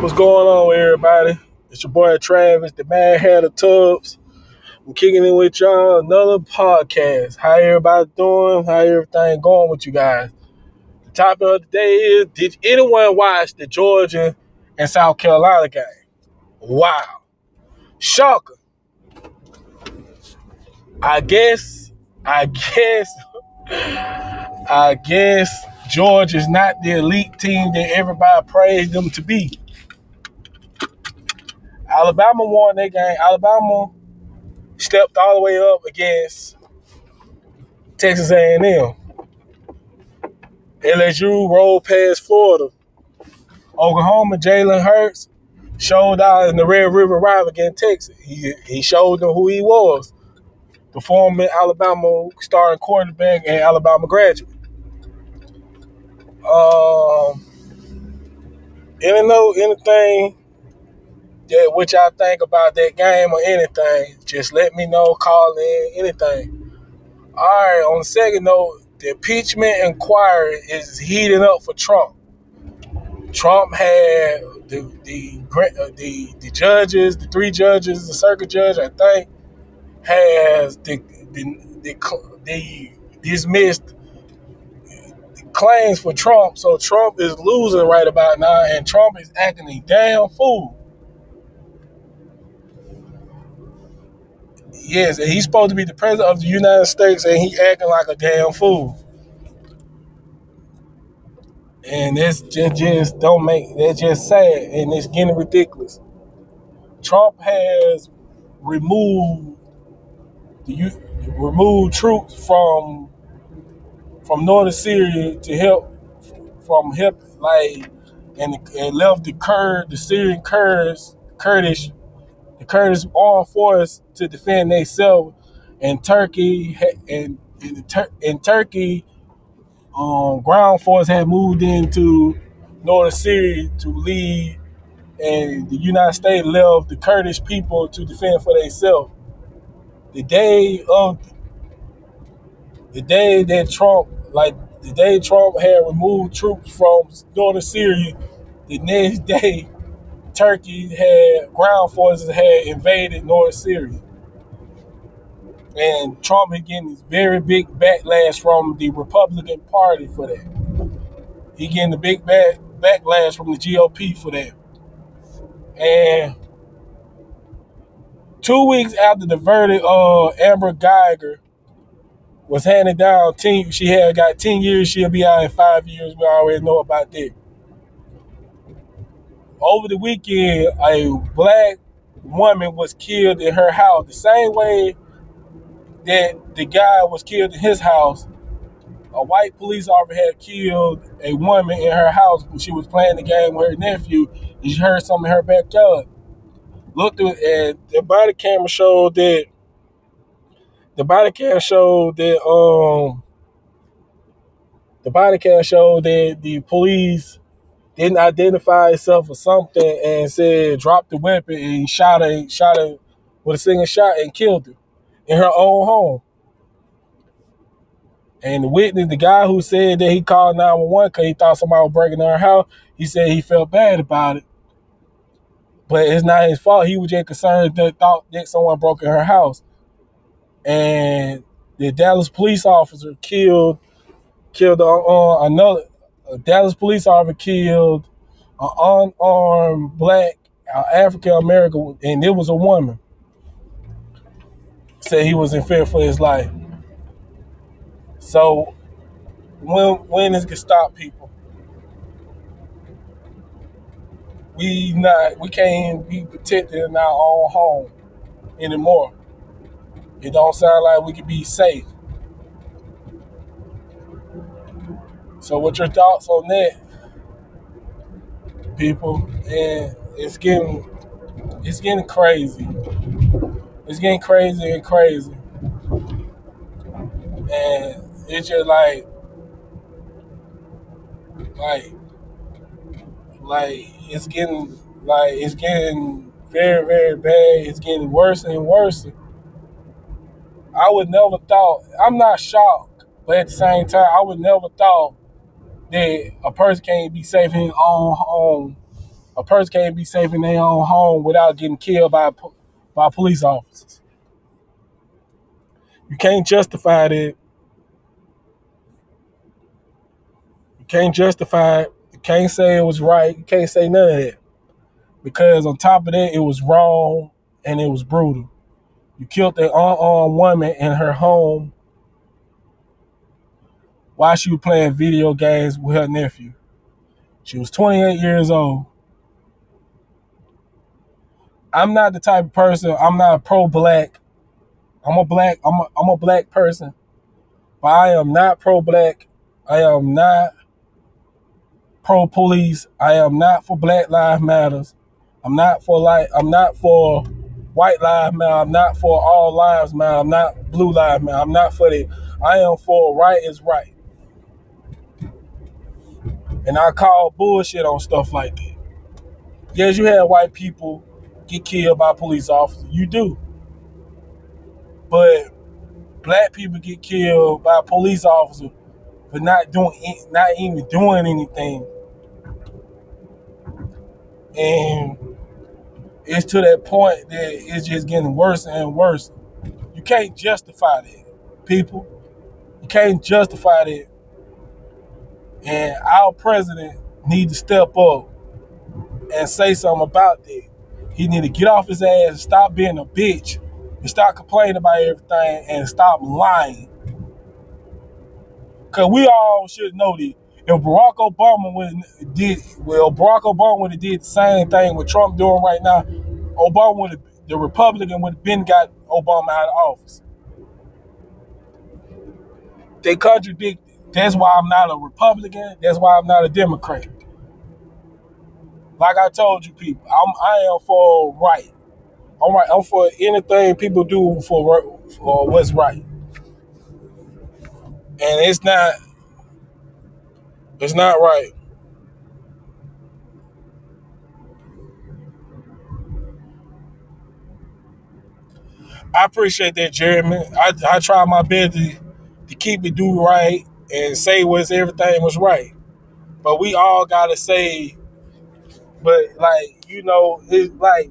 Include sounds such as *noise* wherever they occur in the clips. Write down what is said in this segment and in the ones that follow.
What's going on, everybody? It's your boy Travis, the Mad Hatter Tubbs. I'm kicking in with y'all another podcast. How everybody doing? How everything going with you guys? The topic of the day is: Did anyone watch the Georgia and South Carolina game? Wow, shocker! I guess, I guess, I guess Georgia's not the elite team that everybody praised them to be. Alabama won that game. Alabama stepped all the way up against Texas A&M. LSU rolled past Florida. Oklahoma, Jalen Hurts showed out in the Red River Rival against Texas. He, he showed them who he was. The former Alabama starting quarterback and Alabama graduate. Um, any know anything that what y'all think about that game or anything, just let me know, call in, anything. All right, on the second note, the impeachment inquiry is heating up for Trump. Trump had the the uh, the, the judges, the three judges, the circuit judge, I think, has the the, the, the dismissed claims for Trump. So Trump is losing right about now, and Trump is acting a damn fool. Yes, and he's supposed to be the president of the United States, and he acting like a damn fool. And that's just, just don't make that's just sad, and it's getting ridiculous. Trump has removed the removed troops from from northern Syria to help from help like and, and left the Kurd the Syrian Kurds Kurdish the Kurdish armed force to defend themselves, and Turkey and in, in Turkey, um, ground force had moved into northern Syria to lead, and the United States left the Kurdish people to defend for themselves. The day of the day that Trump, like the day Trump had removed troops from northern Syria, the next *laughs* day Turkey had ground forces had invaded North Syria. And Trump is getting this very big backlash from the Republican Party for that. He getting the big back, backlash from the GOP for that. And two weeks after the verdict of Amber Guyger was handed down, 10, she had got 10 years, she'll be out in five years. We already know about that over the weekend, a black woman was killed in her house. The same way that the guy was killed in his house, a white police officer had killed a woman in her house when she was playing the game with her nephew, and she heard something in her backyard. Looked at and the body camera showed that the body cam showed that um the body cam showed that the police didn't identify himself or something and said drop the weapon and shot her, shot her with a single shot and killed her in her own home. And the witness, the guy who said that he called 911 because he thought somebody was breaking in her house, he said he felt bad about it. But it's not his fault. He was just concerned that thought that someone broke in her house. And the Dallas police officer killed killed uh, another a Dallas police officer killed an unarmed black uh, African American, and it was a woman. Said he was in fear for his life. So when when is stop people? We not we can't be protected in our own home anymore. It don't sound like we can be safe. So, what your thoughts on that, people? And it's getting it's getting crazy. It's getting crazy and crazy, and it's just like like like it's getting like it's getting very very bad. It's getting worse and worse. I would never thought. I'm not shocked, but at the same time, I would never thought that a person can't be safe in his own home, A person can't be safe in their own home without getting killed by by police officers. You can't justify it. You can't justify it. You can't say it was right. You can't say none of that. Because on top of that, it was wrong and it was brutal. You killed an unarmed woman in her home while she was playing video games with her nephew. She was 28 years old. I'm not the type of person, I'm not pro-black. I'm a black, I'm a, I'm a black person. But I am not pro-black. I am not pro-police. I am not for Black Lives Matters. I'm not for like I'm not for white lives matter. I'm not for all lives matter. I'm not blue lives matter. I'm not for the I am for right is right. And I call bullshit on stuff like that. Yes, you had white people get killed by police officers. You do. But black people get killed by police officers for not doing not even doing anything. And it's to that point that it's just getting worse and worse. You can't justify that, people. You can't justify that. And our president need to step up and say something about that. He need to get off his ass and stop being a bitch and stop complaining about everything and stop lying. Cause we all should know that if Barack Obama would did well, Barack Obama would have did the same thing with Trump doing right now. Obama would have the Republican would have been got Obama out of office. They contradict. That's why I'm not a Republican. That's why I'm not a Democrat. Like I told you people, I'm I am for right. I'm right. I'm for anything people do for for what's right. And it's not it's not right. I appreciate that, Jeremy. I, I try my best to, to keep it do right and say was everything was right. But we all gotta say, but like, you know, it's like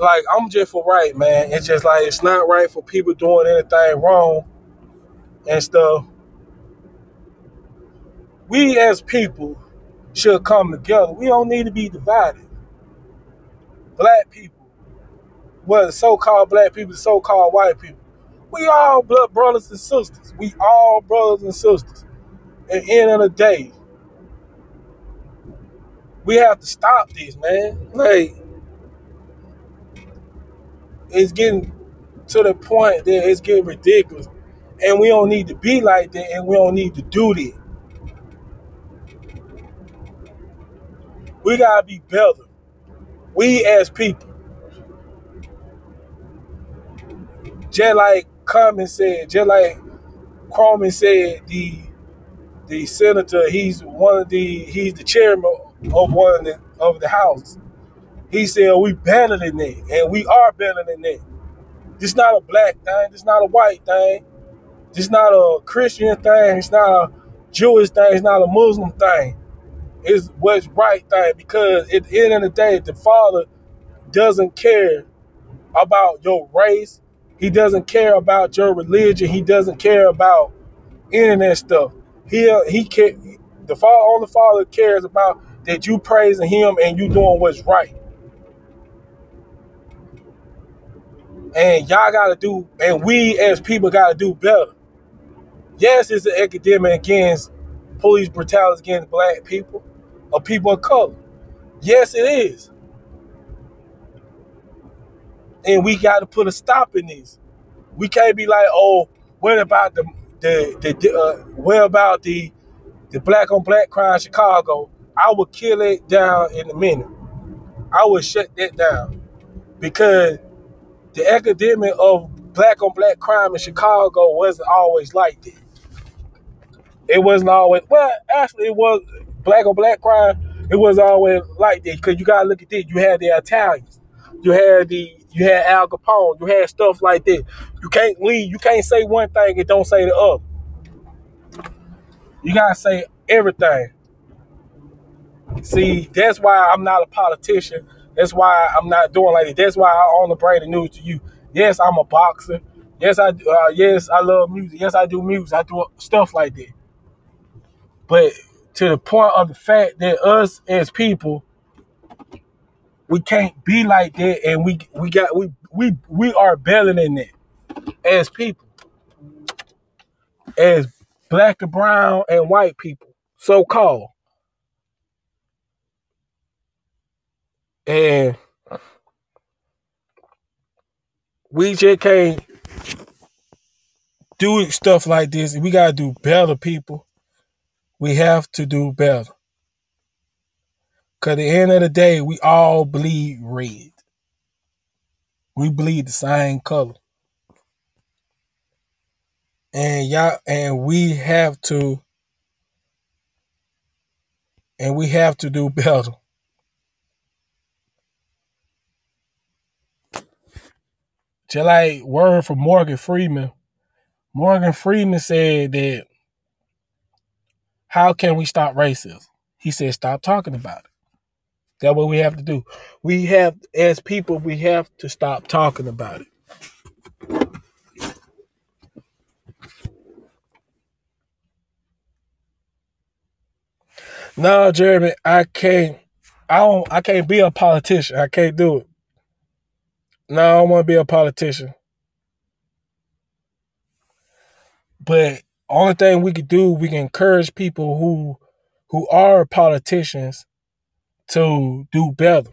like I'm just for right, man. It's just like it's not right for people doing anything wrong and stuff. We as people should come together. We don't need to be divided. Black people, whether so-called black people, so-called white people, we all blood brothers and sisters. We all brothers and sisters. At the end of the day, we have to stop this, man. Like, it's getting to the point that it's getting ridiculous. And we don't need to be like that, and we don't need to do that. We gotta be better. We as people. Just like Common said, just like Croman said, the the senator, he's one of the he's the chairman of one of the of the houses. He said we better than that, and we are better than that. This not a black thing. This not a white thing. This not a Christian thing. It's not a Jewish thing. It's not a Muslim thing. It's what's right thing because at the end of the day, the Father doesn't care about your race. He doesn't care about your religion. He doesn't care about any of that stuff. He he care, the Father only Father cares about that you praising Him and you doing what's right. And y'all gotta do, and we as people gotta do better. Yes, it's an epidemic against police brutality against black people or people of color. Yes, it is. And we got to put a stop in this. We can't be like, oh, what about the the the uh, what about the the black on black crime in Chicago? I would kill it down in a minute. I would shut that down because the epidemic of black on black crime in Chicago wasn't always like that. It wasn't always well. Actually, it was black on black crime. It was always like that because you gotta look at this. You had the Italians, you had the you had Al Capone, you had stuff like that. You can't leave. You can't say one thing and don't say the other. You gotta say everything. See, that's why I'm not a politician. That's why I'm not doing like that. That's why I only bring the news to you. Yes, I'm a boxer. Yes, I uh, yes I love music. Yes, I do music. I do stuff like that. But to the point of the fact that us as people, we can't be like that, and we we got we we we are better in that as people, as black and brown and white people, so called. And we just can't do stuff like this. We gotta do better, people. We have to do better. Cause at the end of the day, we all bleed red. We bleed the same color. And y'all and we have to and we have to do *laughs* better. Just like word from Morgan Freeman. Morgan Freeman said that how can we stop racism? He said stop talking about it. That's what we have to do. We have as people, we have to stop talking about it. No, Jeremy, I can't I don't I can't be a politician. I can't do it. No, I don't want to be a politician. But only thing we could do, we can encourage people who who are politicians to do better.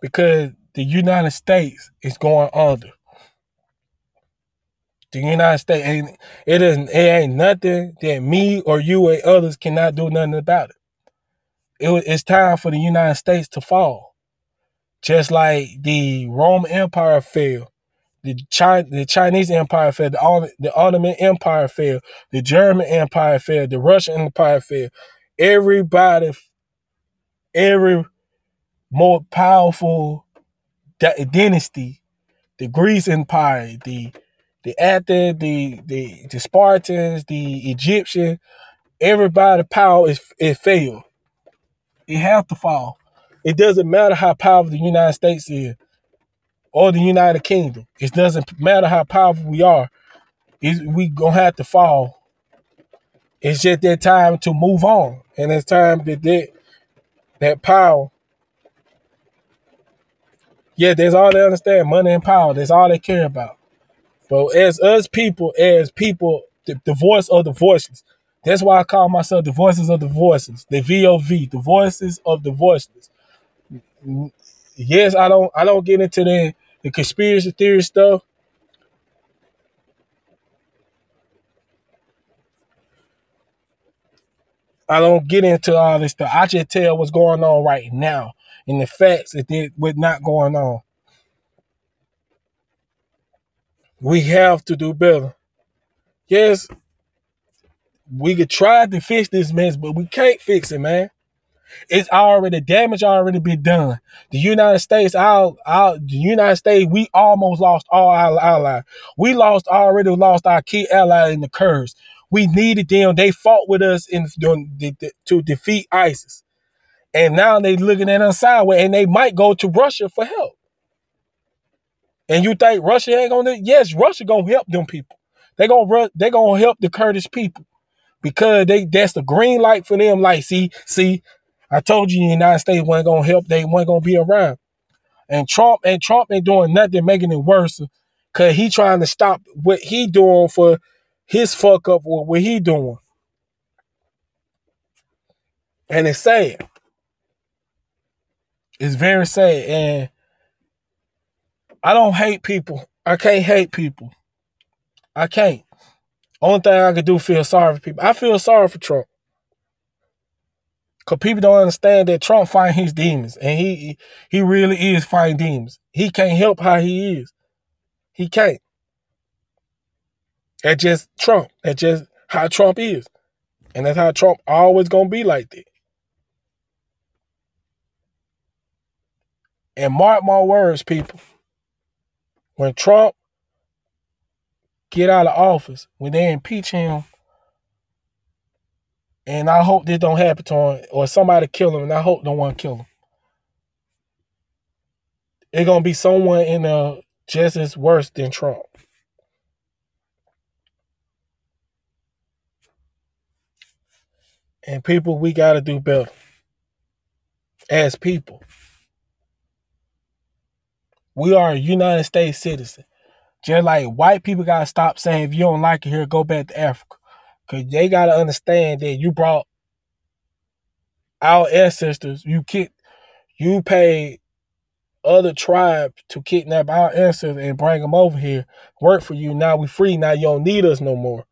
Because the United States is going under. The United States ain't it isn't it ain't nothing that me or you and others cannot do nothing about it. it it's time for the United States to fall. Just like the Roman Empire fell the China, the Chinese Empire failed. the, the Ottoman Empire failed. the German Empire failed. the Russian Empire failed. Everybody, every more powerful dynasty, the Greece Empire, the the Athens, the the the Spartans, the Egyptian, everybody power is it failed. It have to fall. It doesn't matter how powerful the United States is or the United Kingdom. It doesn't matter how powerful we are. It's, we gonna have to fall. It's just that time to move on, and it's time that that, that power. Yeah, that's all they understand: money and power. That's all they care about. But as us people, as people, the, the voice of the voices. That's why I call myself the voices of the voices, the VOV, the voices of the voices Yes, I don't I don't get into the the conspiracy theory stuff. I don't get into all this stuff. I just tell what's going on right now and the facts that they, what's not going on. We have to do better. Yes, we could try to fix this mess, but we can't fix it, man. It's already damage already been done. The United States, our, our the United States, we almost lost all our allies. We lost already lost our key ally in the Kurds. We needed them. They fought with us in to defeat ISIS, and now they looking at us sideways, and they might go to Russia for help. And you think Russia ain't gonna? Yes, Russia gonna help them people. They gonna they gonna help the Kurdish people because they that's the green light for them. Like, see, see, I told you the United States wasn't gonna help, they weren't gonna be around. And Trump and Trump ain't doing nothing making it worse cause he trying to stop what he doing for his fuck up or what he doing. And it's sad. It's very sad. And I don't hate people. I can't hate people. I can't. Only thing I can do feel sorry for people. I feel sorry for Trump. Cause people don't understand that Trump fighting his demons, and he he really is fighting demons. He can't help how he is. He can't. That's just Trump. That's just how Trump is, and that's how Trump always gonna be like that. And mark my words, people. When Trump get out of office, when they impeach him, and I hope this don't happen to him, or somebody kill him, and I hope no one kill him. It's gonna be someone in the just as worse than Trump. And people, we gotta do better as people. We are a United States citizen. Just like white people gotta stop saying if you don't like it here, go back to Africa. Cause they gotta understand that you brought our ancestors, you kick you paid other tribes to kidnap our ancestors and bring them over here, work for you. Now we free. Now you don't need us no more.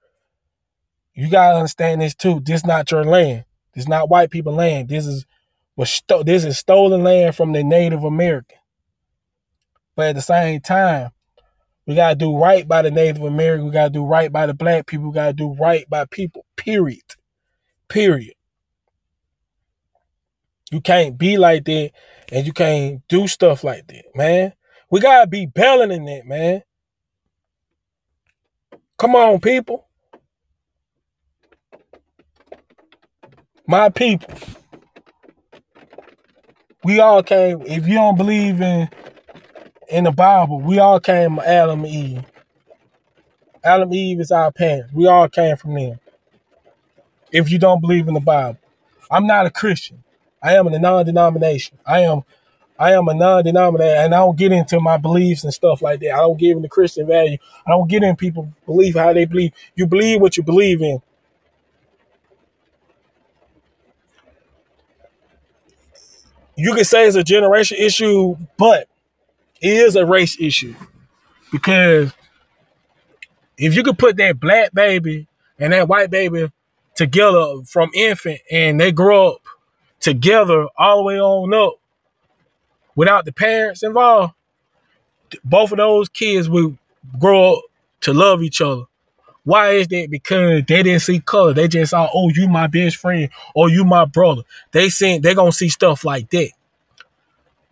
You gotta understand this too. This not your land. This not white people land. This is was sto- this is stolen land from the Native American. But at the same time, we gotta do right by the Native American. We gotta do right by the black people. We gotta do right by people. Period. Period. You can't be like that and you can't do stuff like that, man. We gotta be better than that, man. Come on, people. My people. We all came, if you don't believe in in the Bible, we all came from Adam and Eve. Adam and Eve is our parents. We all came from them. If you don't believe in the Bible. I'm not a Christian. I am in a non-denomination. I am I am a non-denominator and I don't get into my beliefs and stuff like that. I don't give in the Christian value. I don't get in people believe how they believe. You believe what you believe in. You can say it's a generation issue, but is a race issue. Because if you could put that black baby and that white baby together from infant and they grow up together all the way on up without the parents involved, both of those kids will grow up to love each other. Why is that? Because they didn't see color. They just saw, oh, you my best friend or you my brother. They seen they're gonna see stuff like that.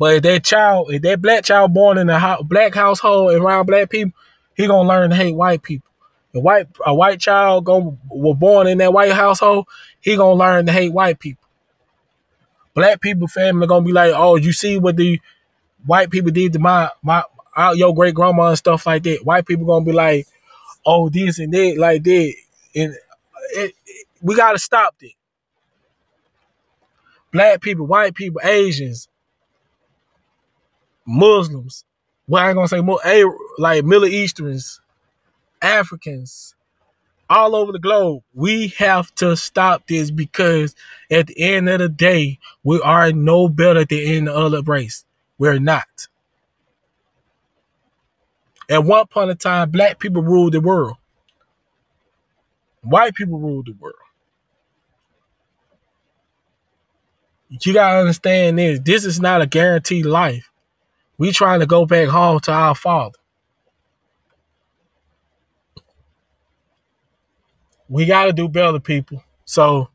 But if that child, if that black child born in a black household around black people, he gonna learn to hate white people. A white a white child go was born in that white household, he gonna learn to hate white people. Black people family gonna be like, oh, you see what the white people did to my my uh, your great grandma and stuff like that. White people gonna be like, oh, this and that, like that, and it, it, we gotta stop it. Black people, white people, Asians, Muslims. Well, I ain't gonna say more, like Middle Easterns, Africans, all over the globe. We have to stop this because at the end of the day, we are no better than any other race. We're not. At one point in time, black people ruled the world. White people ruled the world. You gotta understand this. This is not a guaranteed life. We trying to go back home to our father. we got to do better, people. So,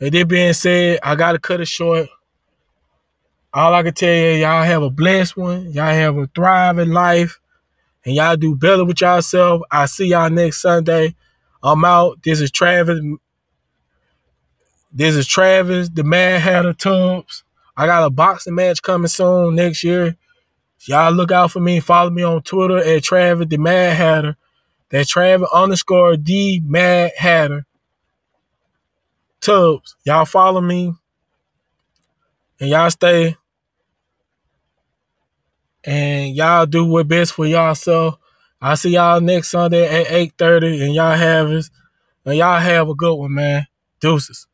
with that being said, I got to cut it short. All I can tell you, y'all have a blessed one. Y'all have a thriving life. And y'all do better with yourself. I see y'all next Sunday. I'm out. This is Travis. This is Travis, the Mad Hatter Tubbs. I got a boxing match coming soon next year. Y'all look out for me. Follow me on Twitter at Travis, the Mad Hatter. That Travis underscore D Mad Hatter. Tubbs. Y'all follow me. And y'all stay. And y'all do what best for y'all. So I'll see y'all next Sunday at 8.30. And y'all have us. And y'all have a good one, man. Deuces.